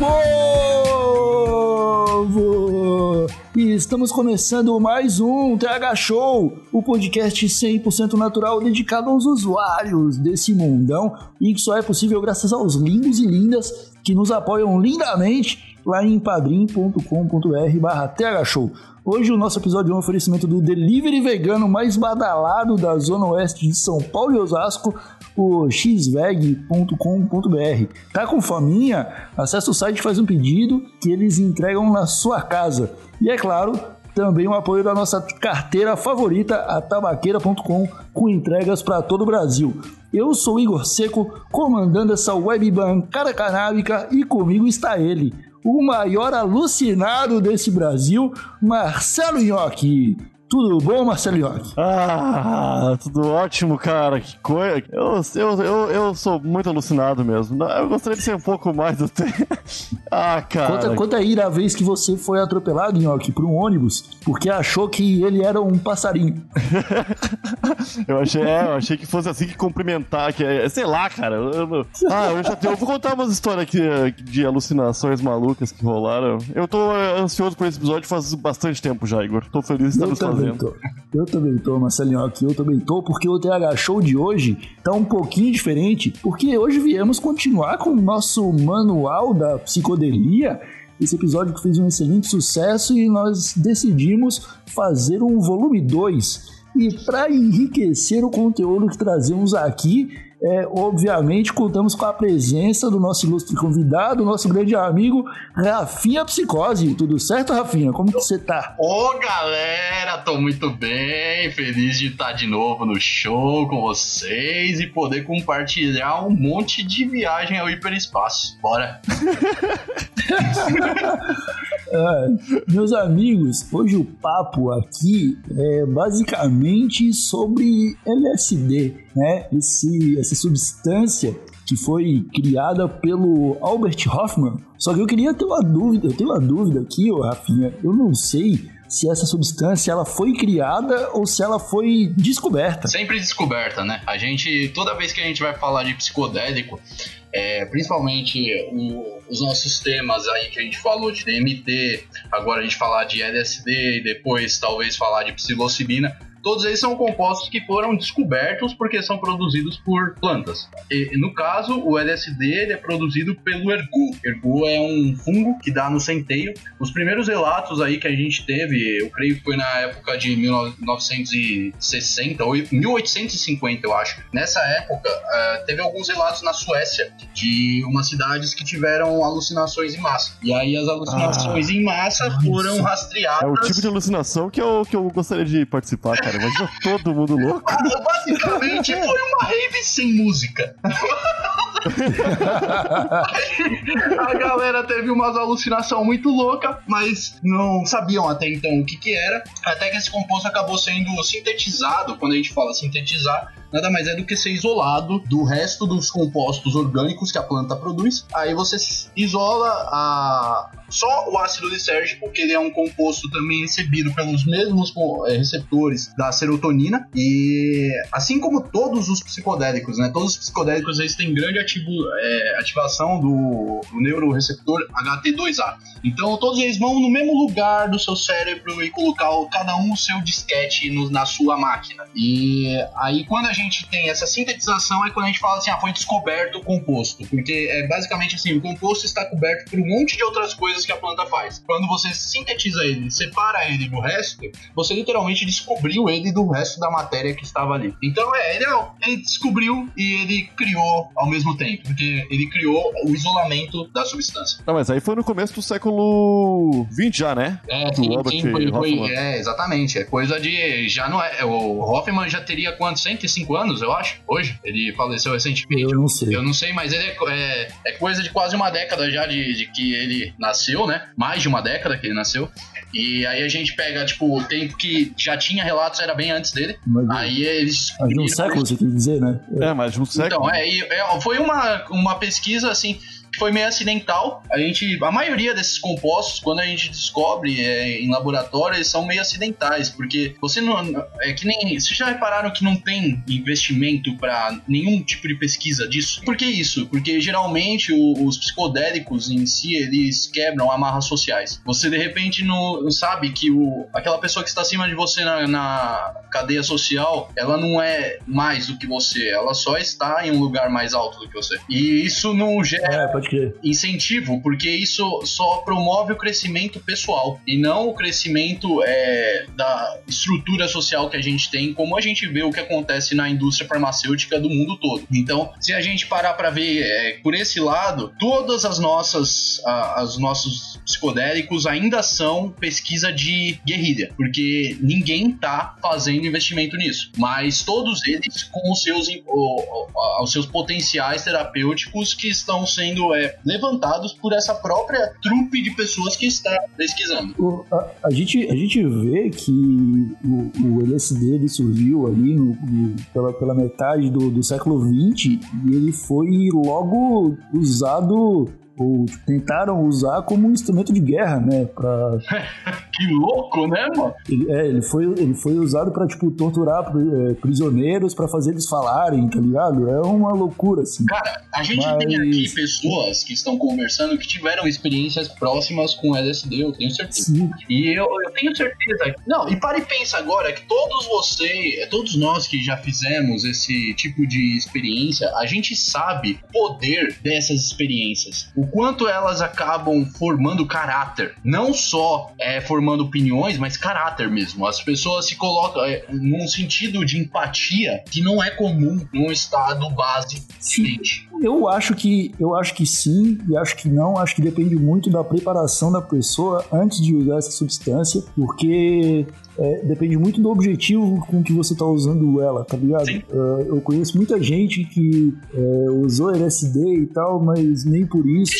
Povo! E estamos começando mais um TH Show, o podcast 100% natural dedicado aos usuários desse mundão e que só é possível graças aos lindos e lindas que nos apoiam lindamente lá em padrim.com.br barra TH Show. Hoje o nosso episódio é um oferecimento do delivery vegano mais badalado da zona oeste de São Paulo e Osasco, o xveg.com.br. Tá com faminha? Acesse o site e faz um pedido que eles entregam na sua casa. E é claro, também o apoio da nossa carteira favorita, a tabaqueira.com, com entregas para todo o Brasil. Eu sou Igor Seco, comandando essa web bancada canábica e comigo está ele, o maior alucinado desse Brasil, Marcelo Nhoque. Tudo bom, Marcelo Nhoque? Ah, tudo ótimo, cara. Que coisa. Eu, eu, eu, eu sou muito alucinado mesmo. Eu gostaria de ser um pouco mais do tempo. Ah, cara. Conta, conta aí da vez que você foi atropelado, Nhoque, por um ônibus, porque achou que ele era um passarinho. Eu achei, é, eu achei que fosse assim que cumprimentar, que é, sei lá, cara. Eu, ah, eu já tenho, eu vou contar umas histórias aqui eh, de alucinações malucas que rolaram. Eu tô eh, ansioso por esse episódio faz bastante tempo já, Igor. Tô feliz de estar nos também tô. Eu também tô, Marcelinho, aqui eu também tô, porque o TH Show de hoje tá um pouquinho diferente, porque hoje viemos continuar com o nosso manual da psicodelia, esse episódio que fez um excelente sucesso e nós decidimos fazer um volume 2. E para enriquecer o conteúdo que trazemos aqui, é, obviamente contamos com a presença do nosso ilustre convidado, nosso grande amigo Rafinha Psicose. Tudo certo, Rafinha? Como que você tá? Ô galera, tô muito bem, feliz de estar de novo no show com vocês e poder compartilhar um monte de viagem ao hiperespaço. Bora! É, meus amigos, hoje o papo aqui é basicamente sobre LSD, né? Esse, essa substância que foi criada pelo Albert Hoffman. Só que eu queria ter uma dúvida, eu tenho uma dúvida aqui, ô Rafinha. Eu não sei se essa substância ela foi criada ou se ela foi descoberta. Sempre descoberta, né? A gente, toda vez que a gente vai falar de psicodélico, é, principalmente o- os nossos temas aí que a gente falou de DMT, agora a gente falar de LSD e depois talvez falar de psilocibina, todos eles são compostos que foram descobertos porque são produzidos por plantas. E, no caso, o LSD é produzido pelo ergu. Ergu é um fungo que dá no centeio. Os primeiros relatos aí que a gente teve, eu creio que foi na época de 1960 ou 1850, eu acho. Nessa época, eh, teve alguns relatos na Suécia de umas cidades que tiveram alucinações em massa. E aí as alucinações em massa foram É rastreadas. o tipo de alucinação que eu, que eu gostaria de participar, cara. Imagina todo mundo louco. Basicamente foi uma rave sem música. A galera teve umas alucinação muito louca, mas não sabiam até então o que que era. Até que esse composto acabou sendo sintetizado. Quando a gente fala sintetizar, nada mais é do que ser isolado do resto dos compostos orgânicos que a planta produz. Aí você isola a só o ácido lisérgico, que ele é um composto também recebido pelos mesmos eh, receptores da serotonina. E assim como todos os psicodélicos, né? Todos os psicodélicos eles têm grande ativo, eh, ativação do, do neuroreceptor HT2A. Então todos eles vão no mesmo lugar do seu cérebro e colocar o- cada um o seu disquete no- na sua máquina. E aí quando a gente tem essa sintetização é quando a gente fala assim, ah, foi descoberto o composto. Porque é basicamente assim, o composto está coberto por um monte de outras coisas que a planta faz. Quando você sintetiza ele, separa ele do resto, você literalmente descobriu ele do resto da matéria que estava ali. Então é, ele, é- ele descobriu e ele criou ao mesmo tempo, porque ele criou o isolamento da substância. Não, mas aí foi no começo do século XX já, né? É, Do sim, sim, foi, foi- é, exatamente. É coisa de. Já não é. O Hoffman já teria quanto? 150 65 anos, eu acho, hoje. Ele faleceu recentemente. Eu não sei. Eu não sei, mas ele é, é, é coisa de quase uma década já de, de que ele nasceu, né? Mais de uma década que ele nasceu. E aí a gente pega, tipo, o tempo que já tinha relatos, era bem antes dele. Mas- Aí eles. Mas de um século, você quer dizer, né? É, mas de um século. Então, é, e- é, foi uma, uma pesquisa assim foi meio acidental. A gente, a maioria desses compostos, quando a gente descobre é, em laboratório, eles são meio acidentais, porque você não é que nem, vocês já repararam que não tem investimento para nenhum tipo de pesquisa disso? Por que isso? Porque geralmente o- os psicodélicos em si, eles quebram amarras sociais. Você de repente não sabe que o, aquela pessoa que está acima de você na, na cadeia social, ela não é mais do que você, ela só está em um lugar mais alto do que você. E isso não gera É, pode crer. incentivo, porque isso só promove o crescimento pessoal e não o crescimento é, da estrutura social que a gente tem, como a gente vê o que acontece na indústria farmacêutica do mundo todo. Então, se a gente parar para ver é, por esse lado, todas as nossas, as nossos psicodélicos ainda são pesquisa de guerrilha, porque ninguém tá fazendo investimento nisso, mas todos eles com os seus, os seus potenciais terapêuticos que estão sendo é, levantados por essa própria trupe de pessoas que está pesquisando. O- a, a gente, a gente vê que o, o LSD ele surgiu ali no- no- pela, pela metade do, do século XX e ele foi logo usado ou tipo, tentaram usar como um instrumento de guerra, né? Pra, Que louco, né, mano? ele, é, ele foi, ele foi usado pra, tipo, torturar é, prisioneiros pra fazer eles falarem, tá ligado? É uma loucura, assim. Cara, a gente Mas- tem aqui pessoas que estão conversando que tiveram experiências próximas com LSD, eu tenho certeza. Sim, E eu, eu tenho certeza. Não, e para e pensa agora que todos vocês, todos nós que já fizemos esse tipo de experiência, a gente sabe o poder dessas experiências. O quanto elas acabam formando caráter. Não só é, formando opiniões, mas caráter mesmo. As pessoas se colocam é, num sentido de empatia que não é comum num estado base sim. mente. Eu acho que eu acho que sim e acho que não. Acho que depende muito da preparação da pessoa antes de usar essa substância, porque é, depende muito do objetivo com que você está usando ela, tá ligado? Uh, eu conheço muita gente que é, usou LSD e tal, mas nem por isso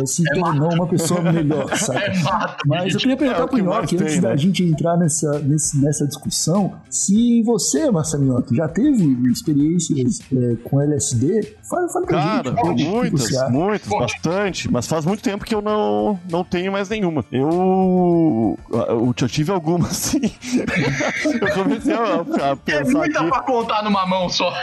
é, se tornou uma pessoa melhor, sabe? É mato. Mas eu queria É perguntar o pro Nhoque, tem, antes da né? gente entrar nessa, nesse- nessa discussão, se você, Nhoque, já teve experiências é, com LSD, fala, fala pra Cara, gente. que muitas, muitas, bastante. Mas faz muito tempo que eu não, não tenho mais nenhuma. Eu, eu já tive algumas, sim. eu comecei a, a É pensar muita aqui. pra contar numa mão só.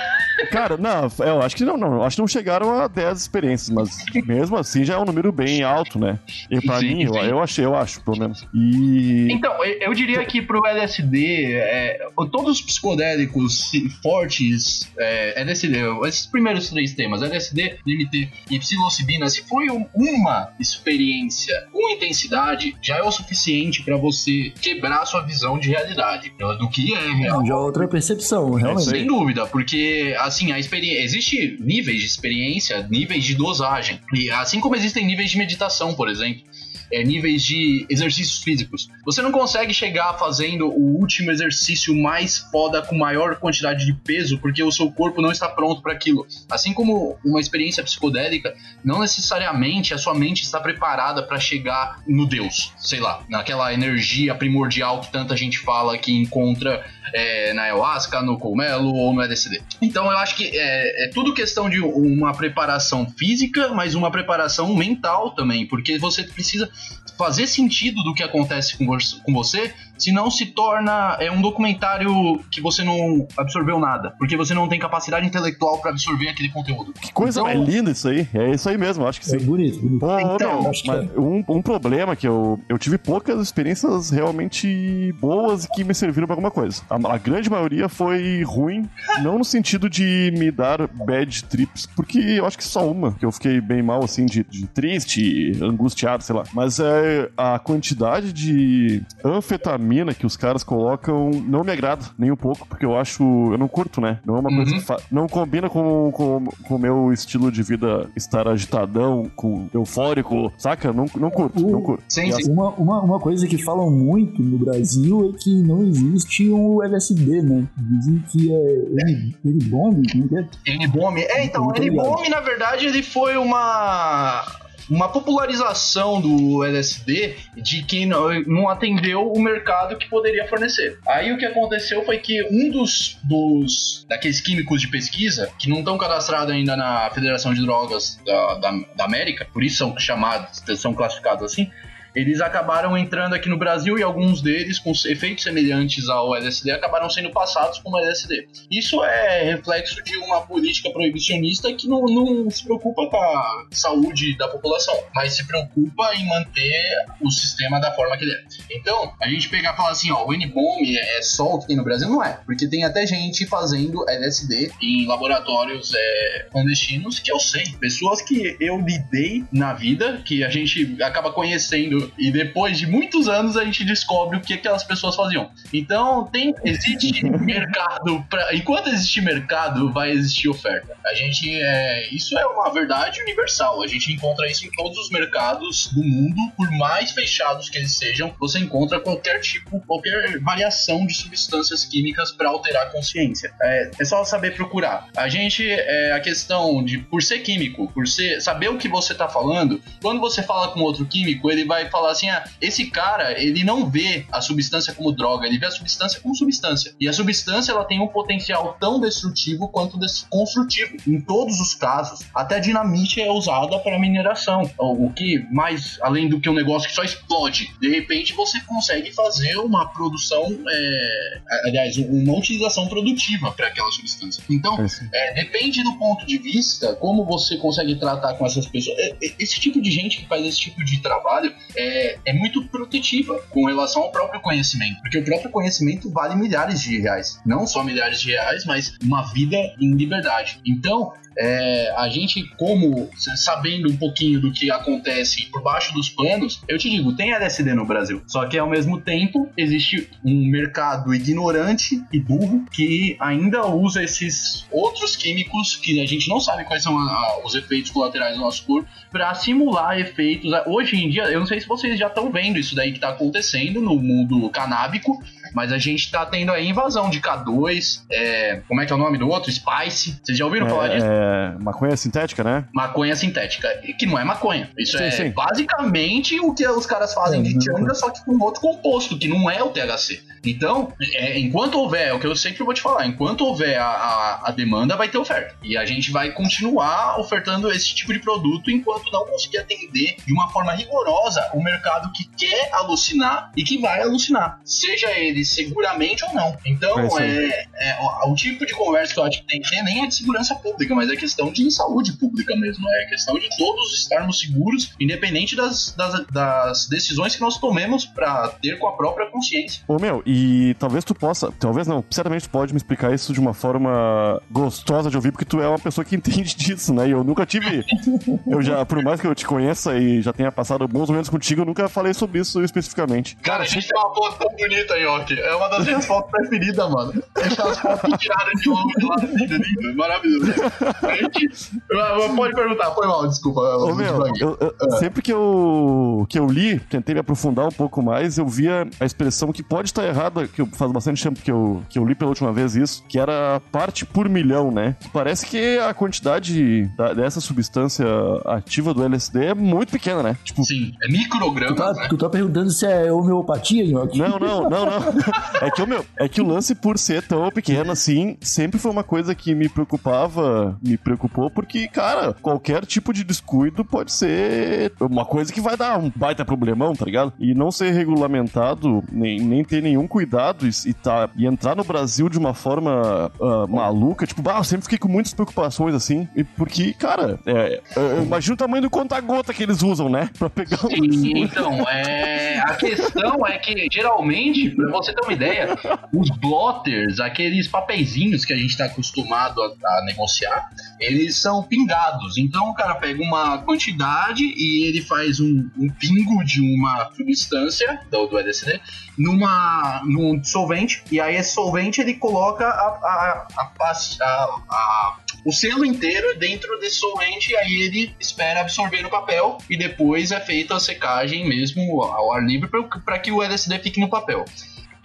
Cara, não, eu acho que não, não. eu Acho que não chegaram a 10 experiências, mas mesmo assim já é um número bem alto, né? E pra Sim, mim, eu, sim. eu achei, eu acho, pelo menos. E. Então, eu eu diria que pro LSD, é, todos os psicodélicos fortes, é, LSD, esses primeiros três temas, LSD, DMT e psilocibina, se foi um- uma experiência com intensidade, já é o suficiente pra você quebrar a sua visão de realidade, do que é real. Não, já é outra percepção, realmente. isso aí. Sem dúvida, porque assim, a experiência. Existe níveis de experiência, níveis de dosagem. E assim como existem níveis de meditação, por exemplo. É, níveis de exercícios físicos. Você não consegue chegar fazendo o último exercício mais foda com maior quantidade de peso, porque o seu corpo não está pronto para aquilo. Assim como uma experiência psicodélica, não necessariamente a sua mente está preparada para chegar no Deus, sei lá, naquela energia primordial que tanta gente fala que encontra é, na ayahuasca, no cogumelo ou no LSD. Então eu acho que é, é tudo questão de uma preparação física, mas uma preparação mental também, porque você precisa fazer sentido do que acontece com você senão se torna é um documentário que você não absorveu nada, porque você não tem capacidade intelectual para absorver aquele conteúdo. Que coisa Então- mais linda isso aí. É isso aí mesmo, acho que É sim. bonito, bonito. Ô, ô, Então, que mas um, um problema que eu, eu tive poucas experiências realmente boas e que me serviram pra alguma coisa. A, a grande maioria foi ruim, não no sentido de me dar bad trips, porque eu acho que só uma, que eu fiquei bem mal, assim, de, de triste, angustiado, sei lá. Mas é a quantidade de anfetamina anfetamina que os caras colocam não me agrada nem um pouco, porque eu acho. Eu não curto, né? Não é uma coisa Uhum. que fa- não combina com, com, com o meu estilo de vida estar agitadão, com eufórico, saca? Não, não curto, não curto. Sim, sim. Uma, uma, uma coisa que falam muito no Brasil é que não existe um LSD, né? Dizem que é N- N-bomb, como que é? N-Bomb. É, então, Muito N-Bomb, na verdade, ele foi uma. Uma popularização do LSD de que não não atendeu o mercado que poderia fornecer. Aí o que aconteceu foi que um dos, dos daqueles químicos de pesquisa que não estão cadastrados ainda na Federação de Drogas da, da, da América, por isso são chamados, são classificados assim, eles acabaram entrando aqui no Brasil e alguns deles, com efeitos semelhantes ao LSD, acabaram sendo passados como LSD. Isso é reflexo de uma política proibicionista que não, não se preocupa com a saúde da população, mas se preocupa em manter o sistema da forma que ele é. Então, a gente pegar e falar assim, ó, o N-Bomb é só o que tem no Brasil? Não é, porque tem até gente fazendo LSD em laboratórios é, clandestinos que eu sei. Pessoas que eu lidei na vida, que a gente acaba conhecendo e depois de muitos anos a gente descobre o que aquelas pessoas faziam. Então, tem existe mercado para enquanto existe mercado, vai existir oferta. A gente é, isso é uma verdade universal. A gente encontra isso em todos os mercados do mundo, por mais fechados que eles sejam, você encontra qualquer tipo, qualquer variação de substâncias químicas para alterar a consciência. É, é só saber procurar. A gente é a questão de por ser químico, por ser saber o que você tá falando, quando você fala com outro químico, ele vai falar assim: "Ah, esse cara, ele não vê a substância como droga, ele vê a substância como substância. E a substância ela tem um potencial tão destrutivo quanto construtivo. Em todos os casos, até a dinamite é usada para mineração. O que mais além do que um negócio que só explode, de repente você consegue fazer uma produção, é, aliás, uma utilização produtiva para aquela substância. Então, É depende do ponto de vista, como você consegue tratar com essas pessoas. Esse tipo de gente que faz esse tipo de trabalho é, é muito protetiva com relação ao próprio conhecimento. Porque o próprio conhecimento vale milhares de reais. Não só milhares de reais, mas uma vida em liberdade. Então, é, a gente, como sabendo um pouquinho do que acontece por baixo dos panos, eu te digo, tem LSD no Brasil. Só que ao mesmo tempo existe um mercado ignorante e burro que ainda usa esses outros químicos que a gente não sabe quais são a- a- os efeitos colaterais do nosso corpo para simular efeitos. Hoje em dia, eu não sei se vocês já estão vendo isso daí que tá acontecendo no mundo canábico, mas a gente tá tendo aí invasão de K2, é, como é que é o nome do outro? Spice. Vocês já ouviram falar disso? É, é, maconha sintética, né? Maconha sintética, que não é maconha. Isso Sim, é sim. basicamente o que os caras fazem É, de é tchanga, só que com outro composto, que não é o THC. Então, é, enquanto houver, é o que eu sei que eu vou te falar, enquanto houver a, a, a demanda, vai ter oferta. E a gente vai continuar ofertando esse tipo de produto enquanto não conseguir atender de uma forma rigorosa o mercado que quer alucinar e que vai alucinar. Seja ele seguramente ou não. Então, É isso aí. é, é, o, o tipo de conversa que eu acho que tem que ter nem é de segurança pública, mas é questão de saúde pública mesmo. É questão de todos estarmos seguros, independente das, das, das decisões que nós tomemos para ter com a própria consciência. Ô meu, e talvez tu possa, talvez não, certamente tu pode me explicar isso de uma forma gostosa de ouvir, porque tu é uma pessoa que entende disso, né? E eu nunca tive. Eu já, por mais que eu te conheça e já tenha passado bons momentos contigo, eu nunca falei sobre isso especificamente. Cara, a gente tem uma foto tão bonita aí, É uma das minhas fotos preferidas, mano. Aquelas fotos que tiraram de longe lá lindo, lindo, maravilhoso. A gente... Pode perguntar, foi mal, desculpa. Ô, meu, eu- eu- sempre que eu, que eu li, tentei me aprofundar um pouco mais, eu via a expressão que pode estar errada, que eu, faz bastante tempo que eu, que eu li pela última vez isso, que era parte por milhão, né? Parece que a quantidade da- dessa substância ativa do LSD é muito pequena, né? Tipo, Sim, é Tu microgramas, tá, né? tu tá perguntando se é homeopatia, Nhoque? Não, não, não, não. É que, o meu, é que o lance por ser tão pequeno assim, sempre foi uma coisa que me preocupava, me preocupou, porque, cara, qualquer tipo de descuido pode ser uma coisa que vai dar um baita problemão, tá ligado? E não ser regulamentado, nem, nem ter nenhum cuidado e, tá, e entrar no Brasil de uma forma ah, maluca, tipo, bah, eu sempre fiquei com muitas preocupações assim, e porque, cara, é, eu imagino o tamanho do conta-gota que eles usam, né? Pra pegar um. Sim, então, é, a questão é que geralmente, pra você ter uma ideia, os blotters, aqueles papeizinhos que a gente tá acostumado a, a negociar, eles são pingados. Então o cara pega uma quantidade e ele faz um, um pingo de uma substância do, do LSD numa, num solvente, e aí esse solvente ele coloca a- a- o selo inteiro dentro desse solvente, e aí ele espera absorver no papel, e depois é feita a secagem mesmo ao ar livre para que o LSD fique no papel.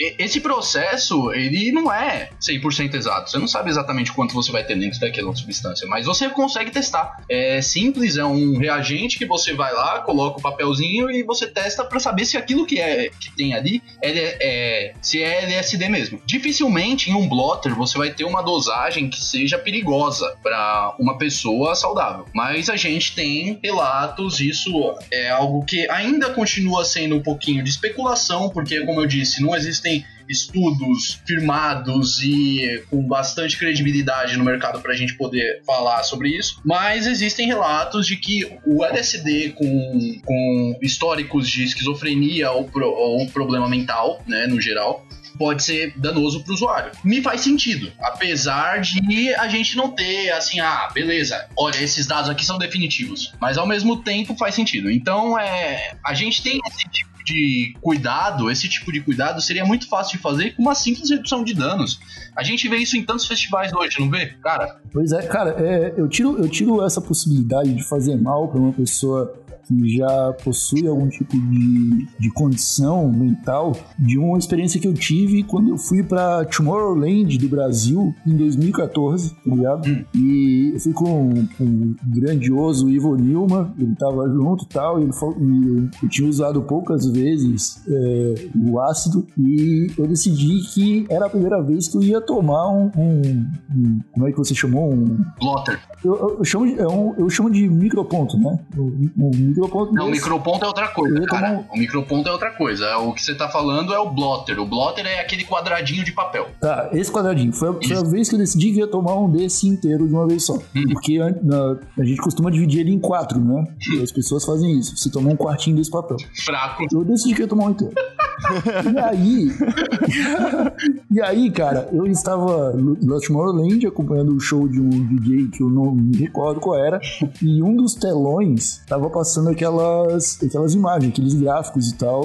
Esse processo, ele não é 100% exato. Você não sabe exatamente quanto você vai ter dentro daquela substância, mas você consegue testar. É simples, é um reagente que você vai lá, coloca o papelzinho e você testa para saber se aquilo que é que tem ali é, é- se é LSD mesmo. Dificilmente em um blotter você vai ter uma dosagem que seja perigosa para uma pessoa saudável. Mas a gente tem relatos, isso é algo que ainda continua sendo um pouquinho de especulação, porque como eu disse, não existem estudos firmados e com bastante credibilidade no mercado para a gente poder falar sobre isso, mas existem relatos de que o LSD com, com históricos de esquizofrenia ou, pro- ou problema mental, né, no geral, pode ser danoso para o usuário. Me faz sentido, apesar de a gente não ter assim, ah, beleza, olha, esses dados aqui são definitivos, mas ao mesmo tempo faz sentido. Então, é, a gente tem esse tipo de cuidado, esse tipo de cuidado seria muito fácil de fazer com uma simples redução de danos. A gente vê isso em tantos festivais hoje, não vê? Cara, Pois é, cara, é, eu, tiro, eu tiro essa possibilidade de fazer mal pra uma pessoa que já possui algum tipo de, de condição mental de uma experiência que eu tive quando eu fui pra Tomorrowland do Brasil em 2014, tá ligado? E eu fui com, com o grandioso Ivo Nilma, ele tava junto e tal, e ele falou, e eu, tinha usado poucas vezes é, o ácido e eu decidi que era a primeira vez que eu ia tomar um, um- um- como é que você chamou? Um, Blotter. eu, eu- eu chamo de, é um- eu chamo de microponto, né? O, o microponto Não, o microponto é outra coisa, cara. tomar O microponto é outra coisa. O que você tá falando é o blotter. O blotter é aquele quadradinho de papel. Tá, esse quadradinho. Foi, a- foi a vez que eu decidi que ia tomar um desse inteiro de uma vez só. Porque a, na- a gente costuma dividir ele em quatro, né? E as pessoas fazem isso. Você toma um quartinho desse papel. Fraco. Eu decidi que ia tomar um inteiro. e aí. e aí, cara, eu estava no no Tomorrowland acompanhando o show de um DJ que eu não me recordo qual era. E um dos telões tava passando aquelas, aquelas imagens, aqueles gráficos e tal,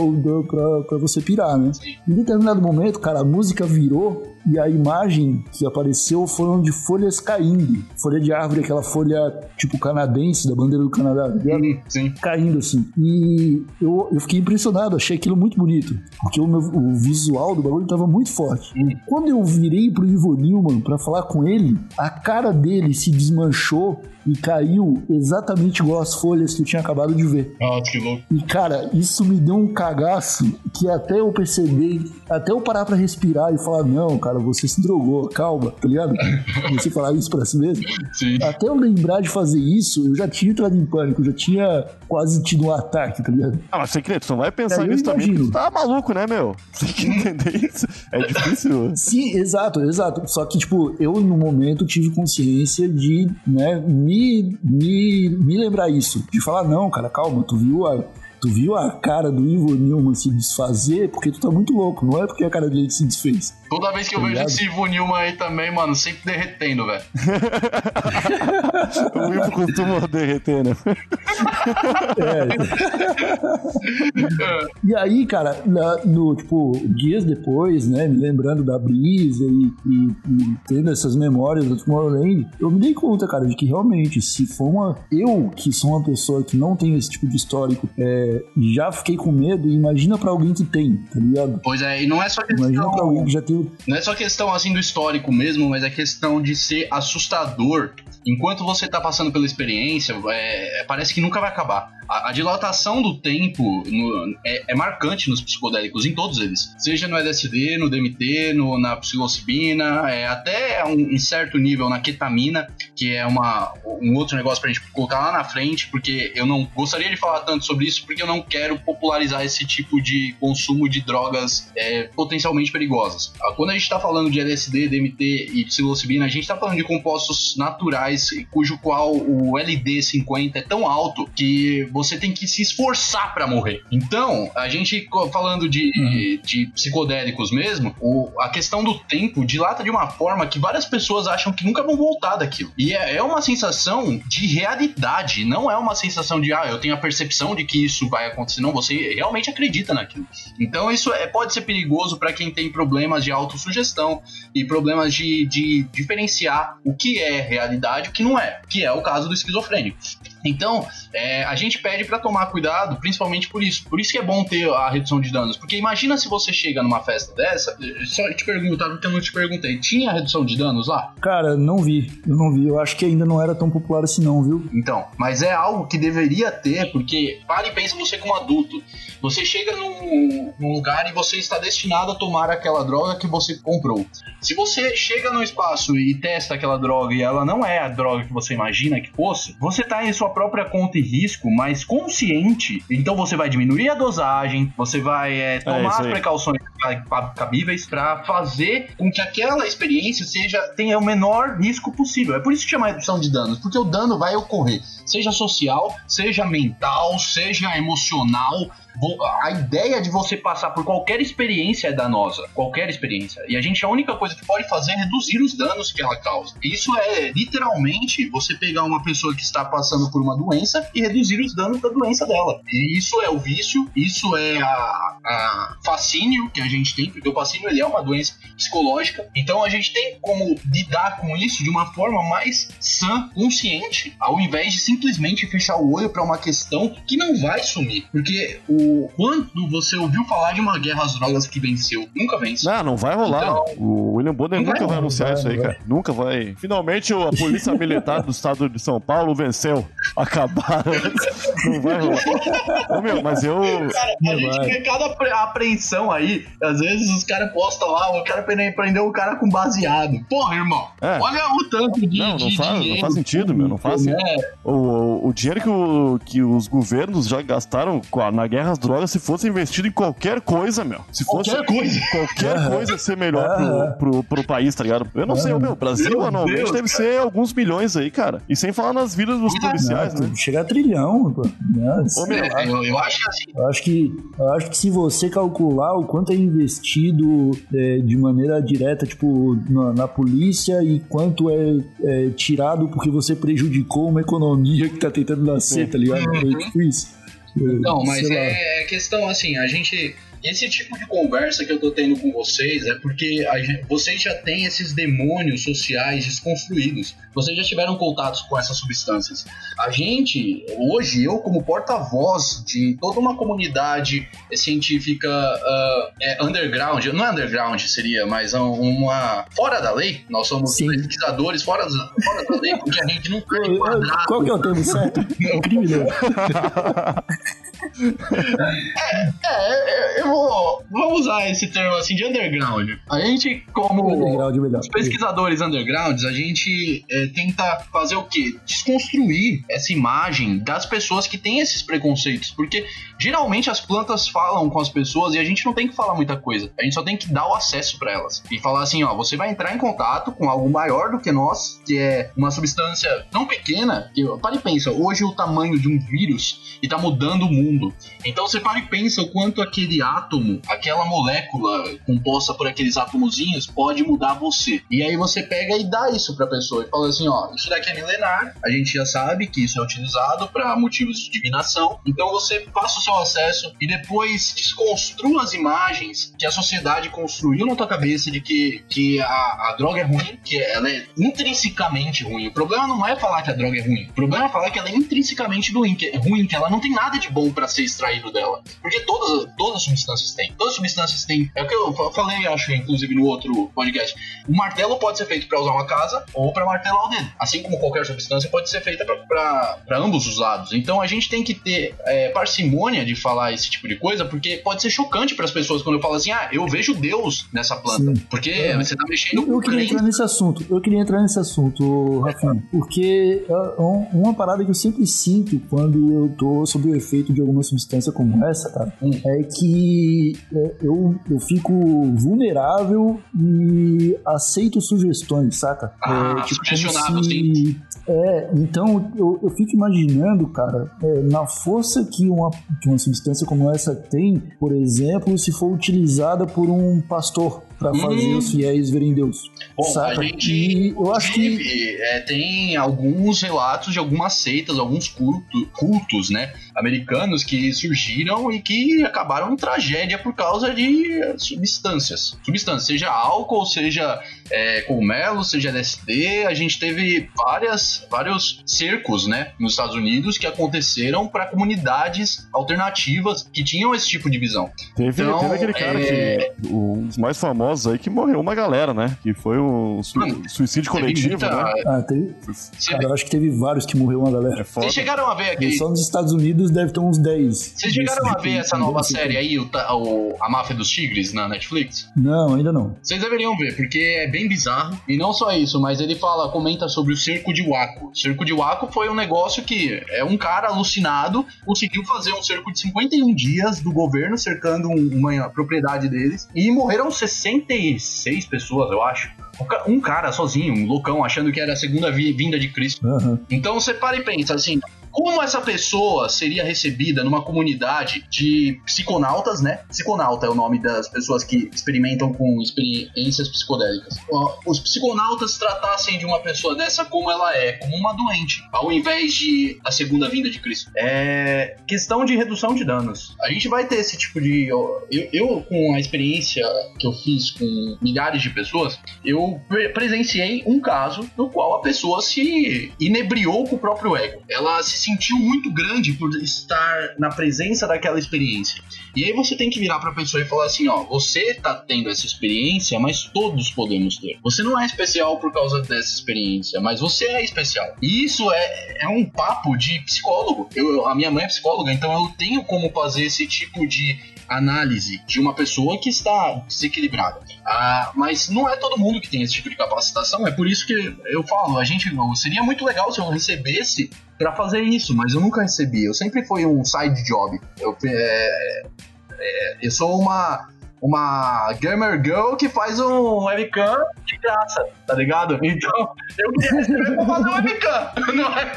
pra, pra você pirar, né? Em determinado momento, cara, a música virou e a imagem que apareceu foram de folhas caindo. Folha de árvore, aquela folha tipo canadense, da bandeira do Canadá. tá ligado? Sim. caindo assim. E eu, eu fiquei impressionado, achei aquilo muito bonito. Porque o, meu- o visual do bagulho tava muito forte. Quando eu virei pro Ivo Newman pra falar com ele, a cara dele se desmanchou e caiu exatamente igual as folhas que eu tinha acabado de ver. Nossa, que louco. E cara, isso me deu um cagaço que até eu perceber, até eu parar pra respirar e falar: Não, cara, você se drogou, calma, tá ligado? Você falar isso pra si mesmo. Sim. Até eu lembrar de fazer isso, eu já tinha entrado em pânico, eu já tinha quase tido um ataque, tá ligado? Ah, mas secreto, você não vai pensar É, nisso também, imagino. tu tá maluco, né, meu? Você tem que entender isso. É difícil. Sim, exato, exato. Só que, tipo, eu no momento tive consciência de, né, me, me, me lembrar isso. De falar, não, cara, calma, tu viu a. Tu viu a cara do Ivo Newman se desfazer porque tu tá muito louco, não é porque a cara dele se desfez. Toda vez que eu Tá vejo ligado? esse Ivo Newman aí também, mano, sempre derretendo, velho. O Ivo costuma derreter, né? E aí, cara, na- no, tipo, dias depois, né, me lembrando da brisa e, e- e tendo essas memórias do Tomorrowland, eu me dei conta, cara, de que realmente, se for uma. Eu, que sou uma pessoa que não tem esse tipo de histórico, é, já fiquei com medo, imagina pra alguém que tem, tá ligado? Pois é, e não é só Imagina pra alguém questão. que já tem. Não é só questão assim do histórico mesmo, mas é questão de ser assustador. Enquanto você tá passando pela experiência, é, parece que nunca vai acabar. A, a dilatação do tempo no- é, é marcante nos psicodélicos, em todos eles. Seja no LSD, no DMT, no, na psilocibina, é, até um, em certo nível na ketamina, que é uma, um outro negócio pra gente colocar lá na frente, porque eu não gostaria de falar tanto sobre isso, porque eu não quero popularizar esse tipo de consumo de drogas é, potencialmente perigosas. Ah, Quando a gente tá falando de LSD, DMT e psilocibina, a gente tá falando de compostos naturais cujo qual o LD50 é tão alto que você tem que se esforçar pra morrer. Então, a gente falando de, Uhum. de psicodélicos mesmo, o- a questão do tempo dilata de uma forma que várias pessoas acham que nunca vão voltar daquilo. E é, é uma sensação de realidade, não é uma sensação de, ah, eu tenho a percepção de que isso vai acontecer. Não, você realmente acredita naquilo. Então, isso é, pode ser perigoso pra quem tem problemas de autossugestão e problemas de, de diferenciar o que é realidade e o que não é, que é o caso do esquizofrênico. Então, é, a gente pede pra tomar cuidado, principalmente por isso. Por isso que é bom ter a redução de danos. Porque imagina se você chega numa festa dessa. Só te perguntar, porque eu não te perguntei. Tinha redução de danos lá? Cara, não vi, eu não vi. Eu acho que ainda não era tão popular assim, não, viu? Então, mas é algo que deveria ter, porque pare e pensa você como adulto. Você chega num, num lugar e você está destinado a tomar aquela droga que você comprou. Se você chega no espaço e testa aquela droga e ela não é a droga que você imagina que fosse, você está em sua própria conta e risco, mas consciente. Então você vai diminuir a dosagem, você vai é, tomar isso as precauções ca- cabíveis para fazer com que aquela experiência seja tenha o menor risco possível. É por isso que chama redução de danos, porque o dano vai ocorrer, seja social, seja mental, seja emocional. A ideia de você passar por qualquer experiência é danosa, qualquer experiência. E a gente a única coisa que pode fazer é reduzir os danos que ela causa. Isso é literalmente você pegar uma pessoa que está passando por uma doença e reduzir os danos da doença dela. E isso é o vício, isso é a, a fascínio que a gente tem, porque o fascínio ele é uma doença psicológica. Então a gente tem como lidar com isso de uma forma mais sã, consciente, ao invés de simplesmente fechar o olho para uma questão que não vai sumir. Porque o quando você ouviu falar de uma guerra às drogas que venceu, nunca vence. Não, não vai rolar. Então- o William Bonner nunca vai, vai, anunciar vai, isso aí, cara. Nunca vai. Finalmente a polícia militar do estado de São Paulo venceu. Acabaram. não vai rolar. Ô, meu, mas eu. Cara, a gente vê cada apre- apreensão aí. Às vezes os caras postam lá, o cara prende- prendeu o cara com baseado. Porra, irmão. É. Olha o tanto de, Não, não de faz- não dinheiro. faz sentido, meu, não faz né? O, o, o dinheiro que, o- que os governos já gastaram na guerra às drogas, se fosse investido em qualquer coisa, meu. Se fosse Qualquer coisa. qualquer coisa ser melhor pro, pro, pro país, tá ligado? Eu não sei, meu, o Brasil Meu anualmente Deus, deve ser alguns milhões aí, cara. E sem falar nas vidas dos policiais, né? Chega a trilhão, pô. Né? Ô, meu, É, eu, eu acho que assim, Eu acho que, eu acho que se você calcular o quanto é investido é, de maneira direta, tipo, na, na polícia e quanto é, é tirado porque você prejudicou uma economia que tá tentando nascer, tá ligado? É tipo isso. Não, É, mas lá. é questão assim, a gente. Esse tipo de conversa que eu tô tendo com vocês é porque a gen- vocês já têm esses demônios sociais desconstruídos. Vocês já tiveram contatos com essas substâncias. A gente, hoje, eu como porta-voz de toda uma comunidade científica ah, é, underground, não é underground seria, mas um- uma. fora da lei, nós somos Sim. pesquisadores fora, da- fora da lei, porque a gente não tá enquadrado. Qual que é o termo certo? Criminoso. É, eu vou, vou usar esse termo assim de underground. A gente, como Underground os pesquisadores undergrounds, a gente é, tenta fazer o quê? Desconstruir essa imagem das pessoas que têm esses preconceitos. Porque geralmente as plantas falam com as pessoas e a gente não tem que falar muita coisa. A gente só tem que dar o acesso para elas. E falar assim: ó, você vai entrar em contato com algo maior do que nós, que é uma substância tão pequena. Que, para e pensa, hoje o tamanho de um vírus e tá mudando o mundo. Então você para e pensa o quanto aquele átomo, aquela molécula composta por aqueles átomozinhos pode mudar você. E aí você pega e dá isso pra pessoa e fala assim, ó, isso daqui é milenar, a gente já sabe que isso é utilizado para motivos de divinação. Então você passa o seu acesso e depois desconstrua as imagens que a sociedade construiu na tua cabeça de que, que a, a droga é ruim, que ela é intrinsecamente ruim. O problema não é falar que a droga é ruim. O problema é falar que ela é intrinsecamente ruim, que é ruim, que ela não tem nada de bom pra ser extraído dela. Porque todas, todas as substâncias têm. Todas as substâncias têm. É o que eu fa- falei, acho, inclusive, no outro podcast. O martelo pode ser feito pra usar uma casa ou pra martelar o dedo. Assim como qualquer substância pode ser feita pra ambos os lados. Então a gente tem que ter é, parcimônia de falar esse tipo de coisa, porque pode ser chocante pras pessoas quando eu falo assim, ah, eu vejo Deus nessa planta. Sim. Porque É. você tá mexendo Eu, eu queria crença. entrar nesse assunto. Eu queria entrar nesse assunto, Rafinha, porque é uma parada que eu sempre sinto quando eu tô sob o efeito de alguma substância como essa, cara, Hum. é que é, eu, eu fico vulnerável e aceito sugestões, saca? Ah, é, tipo, sugestionável, como se, É, então eu, eu fico imaginando, cara, é, na força que uma, que uma substância como essa tem, por exemplo, se for utilizada por um pastor para fazer Hum. os fiéis verem Deus. Bom, saca? a gente, E eu acho que é, tem alguns relatos de algumas seitas, alguns culto- cultos, né, americanos que surgiram e que acabaram em tragédia por causa de substâncias. Substâncias, seja álcool, seja é, cogumelo, seja LSD. A gente teve várias, vários cercos, né, nos Estados Unidos que aconteceram para comunidades alternativas que tinham esse tipo de visão. Teve, Então, teve aquele cara é- que. Um dos mais famosos aí que morreu uma galera, né? Que foi um su- Mano, suicídio coletivo, muita- né? Ah, teve, cara, eu acho que teve vários que morreu uma galera. É. Vocês chegaram a ver aquele só nos Estados Unidos deve ter uns 10. Vocês chegaram a ver essa nova série aí, o, o- A Máfia dos Tigres, na Netflix? Não, ainda não. Vocês deveriam ver, porque é bem bizarro. E não só isso, mas ele fala, comenta sobre o cerco de Waco. O cerco de Waco foi um negócio que é um cara alucinado conseguiu fazer um cerco de 51 dias do governo cercando um- uma propriedade deles e morreram 66 pessoas, eu acho. Um ca- cara sozinho, um loucão, achando que era a segunda vi- vinda de Cristo. Aham. Então você para e pensa assim, como essa pessoa seria recebida numa comunidade de psiconautas, né? Psiconauta é o nome das pessoas que experimentam com experiências psicodélicas. Os psiconautas tratassem de uma pessoa dessa como ela é, como uma doente, ao invés de a segunda vinda de Cristo. É questão de redução de danos. A gente vai ter esse tipo de. Eu, eu com a experiência que eu fiz com milhares de pessoas, eu pre- presenciei um caso no qual a pessoa se inebriou com o próprio ego. Ela se sentiu muito grande por estar na presença daquela experiência. E aí você tem que virar pra pessoa e falar assim, ó, você tá tendo essa experiência, mas todos podemos ter. Você não é especial por causa dessa experiência, mas você é especial. E isso é, é um papo de psicólogo. Eu, a minha mãe é psicóloga, então eu tenho como fazer esse tipo de análise de uma pessoa que está desequilibrada. Ah, mas não é todo mundo que tem esse tipo de capacitação, é por isso que eu falo, a gente seria muito legal se eu recebesse pra fazer isso, mas eu nunca recebi. Eu sempre fui um side job. Eu, é, é, eu sou uma uma gamer girl que faz um webcam de graça, tá ligado? Então, eu queria receber pra fazer um webcam. Não é?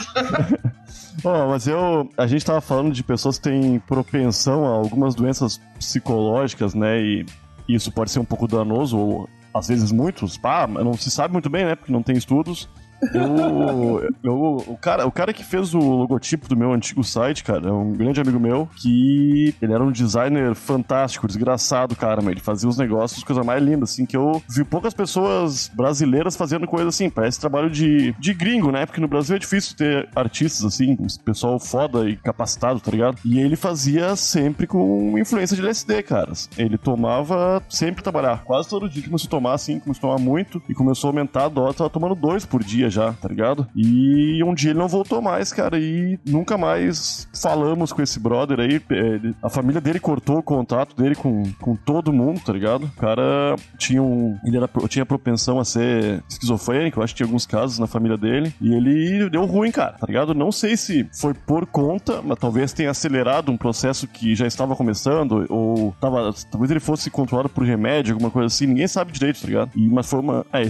Ó, mas eu. A gente tava falando de pessoas que têm propensão a algumas doenças psicológicas, né? E isso pode ser um pouco danoso, ou às vezes muitos. Pá, não se sabe muito bem, né? Porque não tem estudos. Eu, eu- o, cara, o cara que fez o logotipo do meu antigo site, cara, é um grande amigo meu, que ele era um designer fantástico, desgraçado, cara, mas ele fazia os negócios, coisa mais linda, assim, que eu vi poucas pessoas brasileiras fazendo coisa assim, parece trabalho de, de gringo, né? Porque no Brasil é difícil ter artistas, assim, pessoal foda e capacitado, tá ligado? E ele fazia sempre com influência de LSD, cara. Ele tomava sempre trabalhar, quase todo dia começou a tomar, assim, começou a tomar muito e começou a aumentar a dose, tava tomando dois por dia já, tá ligado? E um dia ele não voltou mais, cara, e nunca mais falamos com esse brother aí. Ele- a família dele cortou o contato dele com, com todo mundo, tá ligado? O cara tinha um. Ele era, tinha propensão a ser esquizofrênico, eu acho que tinha alguns casos na família dele. E ele deu ruim, cara, tá ligado? Não sei se foi por conta, mas talvez tenha acelerado um processo que já estava começando, ou tava, talvez ele fosse controlado por remédio, alguma coisa assim. Ninguém sabe direito, tá ligado? E, mas foi uma. É,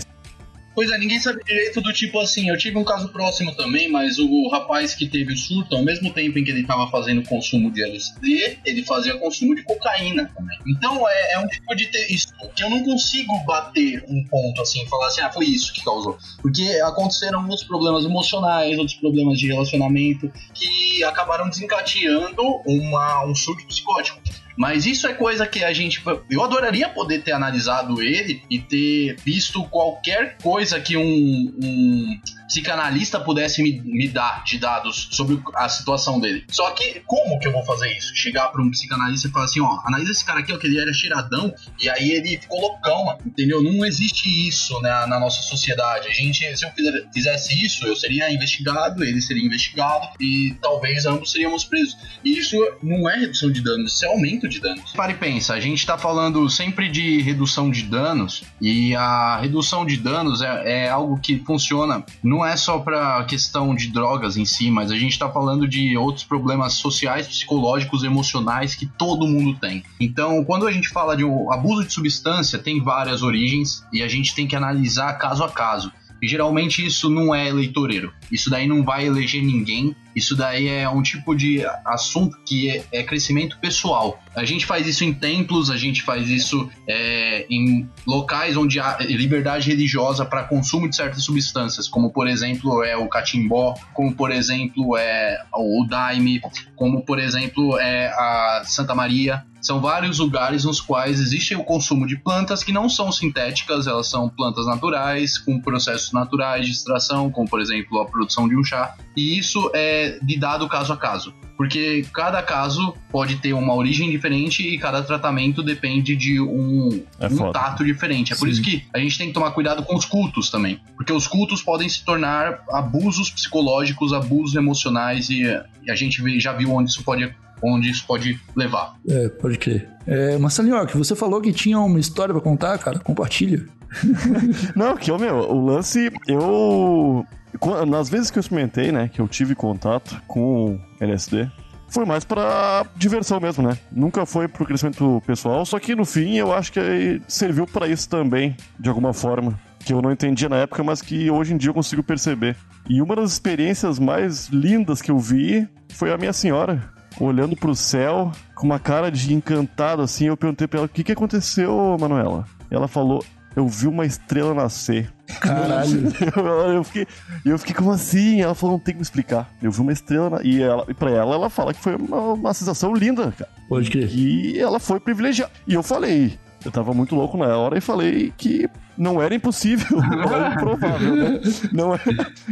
Pois é, ninguém sabe direito do tipo assim. Eu tive um caso próximo também, mas o rapaz que teve o surto, ao mesmo tempo em que ele estava fazendo consumo de LSD, ele fazia consumo de cocaína também. Então é, é um tipo de isso que eu não consigo bater um ponto assim falar assim, ah, foi isso que causou. Porque aconteceram outros problemas emocionais, outros problemas de relacionamento que acabaram desencadeando uma, um surto psicótico. Mas isso é coisa que a gente. Eu adoraria poder ter analisado ele e ter visto qualquer coisa que um, um psicanalista pudesse me, me dar de dados sobre a situação dele. Só que, como que eu vou fazer isso? Chegar para um psicanalista e falar assim: ó, analisa esse cara aqui, ó, que ele era cheiradão e aí ele ficou loucão, entendeu? Não existe isso né, na nossa sociedade. A gente, se eu fizesse isso, eu seria investigado, ele seria investigado e talvez ambos seríamos presos. E isso não é redução de danos, isso é aumento de danos. Para e pensa, a gente tá falando sempre de redução de danos e a redução de danos é, é algo que funciona não é só para questão de drogas em si, mas a gente tá falando de outros problemas sociais, psicológicos, emocionais que todo mundo tem. Então, quando a gente fala de um abuso de substância, tem várias origens e a gente tem que analisar caso a caso. E geralmente isso não é eleitoreiro. Isso daí não vai eleger ninguém. Isso daí é um tipo de assunto que é, é crescimento pessoal. A gente faz isso em templos, a gente faz isso é, em locais onde há liberdade religiosa para consumo de certas substâncias, como por exemplo é o catimbó, como por exemplo é o daime, como por exemplo é a Santa Maria. São vários lugares nos quais existe o consumo de plantas que não são sintéticas, elas são plantas naturais, com processos naturais de extração, como por exemplo a produção de um chá. E isso é lidado caso a caso, porque cada caso pode ter uma origem diferente e cada tratamento depende de um, É um tato diferente. É por isso que a gente tem que tomar cuidado com os cultos também, porque os cultos podem se tornar abusos psicológicos, abusos emocionais e, e a gente já viu onde isso pode onde isso pode levar. É, pode crer. É, Marcelinho, você falou que tinha uma história pra contar, cara. Compartilha. Não, que o meu, o lance, eu. Nas vezes que eu experimentei, né, que eu tive contato com LSD, foi mais pra diversão mesmo, né? Nunca foi pro crescimento pessoal, só que no fim eu acho que serviu pra isso também, de alguma forma. Que eu não entendia na época, mas que hoje em dia eu consigo perceber. E uma das experiências mais lindas que eu vi foi a minha senhora. Olhando pro céu, com uma cara de encantado assim, eu perguntei pra ela: o que, que aconteceu, Manuela? Ela falou: eu vi uma estrela nascer. Caralho. Eu, eu fiquei, eu fiquei como assim? Ela falou, não tem que me explicar. Eu vi uma estrela e, ela, e pra ela, ela fala que foi uma, uma sensação linda, cara. Pode crer. E ela foi privilegiada. E eu falei, eu tava muito louco na hora e falei que não era impossível, não era improvável, né? Não é,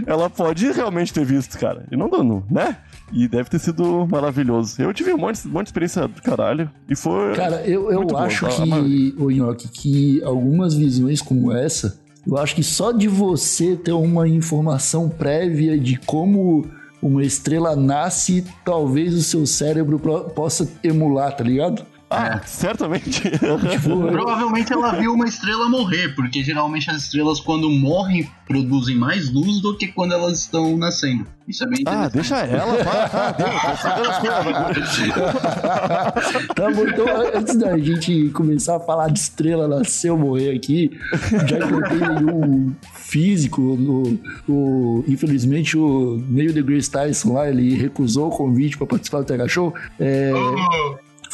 ela pode realmente ter visto, cara. E não dando, né? E deve ter sido maravilhoso. Eu tive um monte, um monte de experiência do caralho. E foi. Cara, eu, eu acho tá? que, ô Nhoque, que algumas visões como essa, eu acho que só de você ter uma informação prévia de como uma estrela nasce, talvez o seu cérebro possa emular, tá ligado? Ah, certamente. Tipo, Provavelmente ela viu uma estrela morrer, porque geralmente as estrelas, quando morrem, produzem mais luz do que quando elas estão nascendo. Isso é bem ah, interessante. deixa ela, vai, tá. Tá bom, então antes da gente começar a falar de estrela nascer ou morrer aqui, já que não tem nenhum físico, o, o- infelizmente o Neil deGrasse Tyson lá, ele recusou o convite para participar do TH Show. É,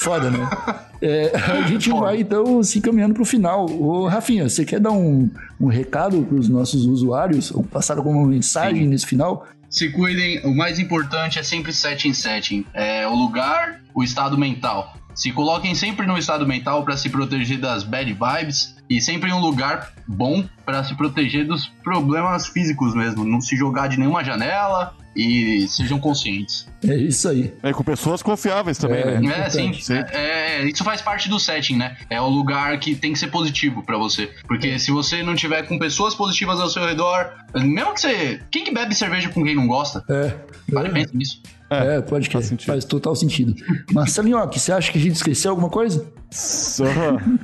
foda, né? É, a gente vai então se encaminhando pro final. Ô, Rafinha, você quer dar um, um recado pros nossos usuários? Ou passar alguma mensagem nesse final? Se cuidem, o mais importante é sempre setting setting. É o lugar, o estado mental. Se coloquem sempre no estado mental para se proteger das bad vibes e sempre em um lugar bom para se proteger dos problemas físicos mesmo. Não se jogar de nenhuma janela e sejam conscientes. É isso aí. É, com pessoas confiáveis também, É. né? É, sim. Sim. É, isso faz parte do setting, né? É o lugar que tem que ser positivo pra você. Porque se você não tiver com pessoas positivas ao seu redor, mesmo que você. Quem que bebe cerveja com quem não gosta? É. Para e pensa nisso. É, pode crer. faz total sentido. Marcelinho, ó, que você acha que a gente esqueceu alguma coisa? Só,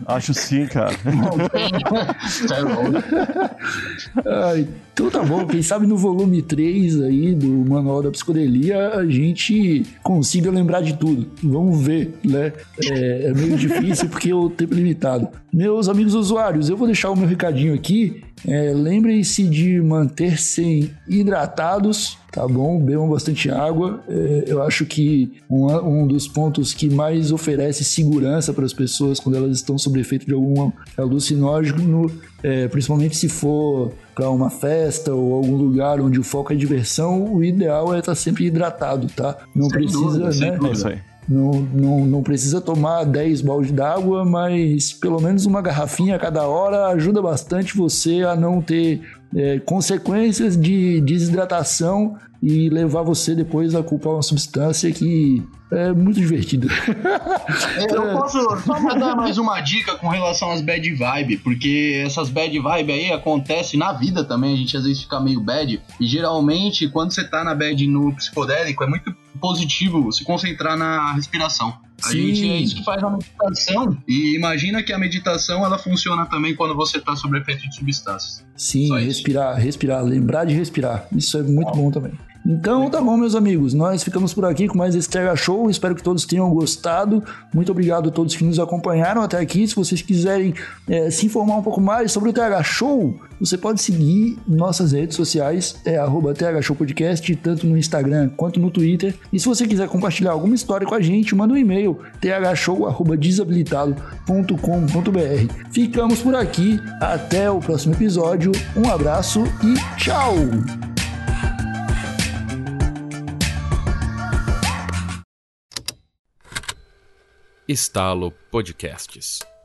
acho sim, cara. É louco. Ah, então tá bom. Quem sabe no volume 3 aí do Manual da Psicodelia a gente consiga lembrar de tudo. Vamos ver, né? É, é meio difícil porque o tempo é limitado. Meus amigos usuários, eu vou deixar o meu recadinho aqui. É, Lembrem-se de manter-se hidratados, tá bom? Bebam bastante água. É, eu acho que um, um dos pontos que mais oferece segurança para as pessoas quando elas estão sob efeito de algum alucinógeno, é, principalmente se for para uma festa ou algum lugar onde o foco é diversão, o ideal é estar sempre hidratado, tá? Não Sem precisa, dúvida, sem né? É isso aí. Não, não, não precisa tomar 10 baldes d'água, mas pelo menos uma garrafinha a cada hora ajuda bastante você a não ter é, consequências de desidratação e levar você depois a culpar uma substância que é muito divertida. Eu posso só dar mais uma dica com relação às bad vibe, porque essas bad vibe aí acontecem na vida também, a gente às vezes fica meio bad, e geralmente quando você tá na bad no psicodélico é muito positivo se concentrar na respiração. A Sim. gente é isso que faz a meditação. E imagina que a meditação ela funciona também quando você tá sob efeito de substâncias. Sim, respirar, respirar, lembrar de respirar. Isso é muito bom também. Então tá bom, meus amigos. Nós ficamos por aqui com mais esse TH Show. Espero que todos tenham gostado. Muito obrigado a todos que nos acompanharam até aqui. Se vocês quiserem é, se informar um pouco mais sobre o TH Show, você pode seguir nossas redes sociais, é arroba Podcast, tanto no Instagram quanto no Twitter. E se você quiser compartilhar alguma história com a gente, manda um e-mail thshow.desabilitado.com.br. Ficamos por aqui. Até o próximo episódio. Um abraço e tchau! Estalo Podcasts.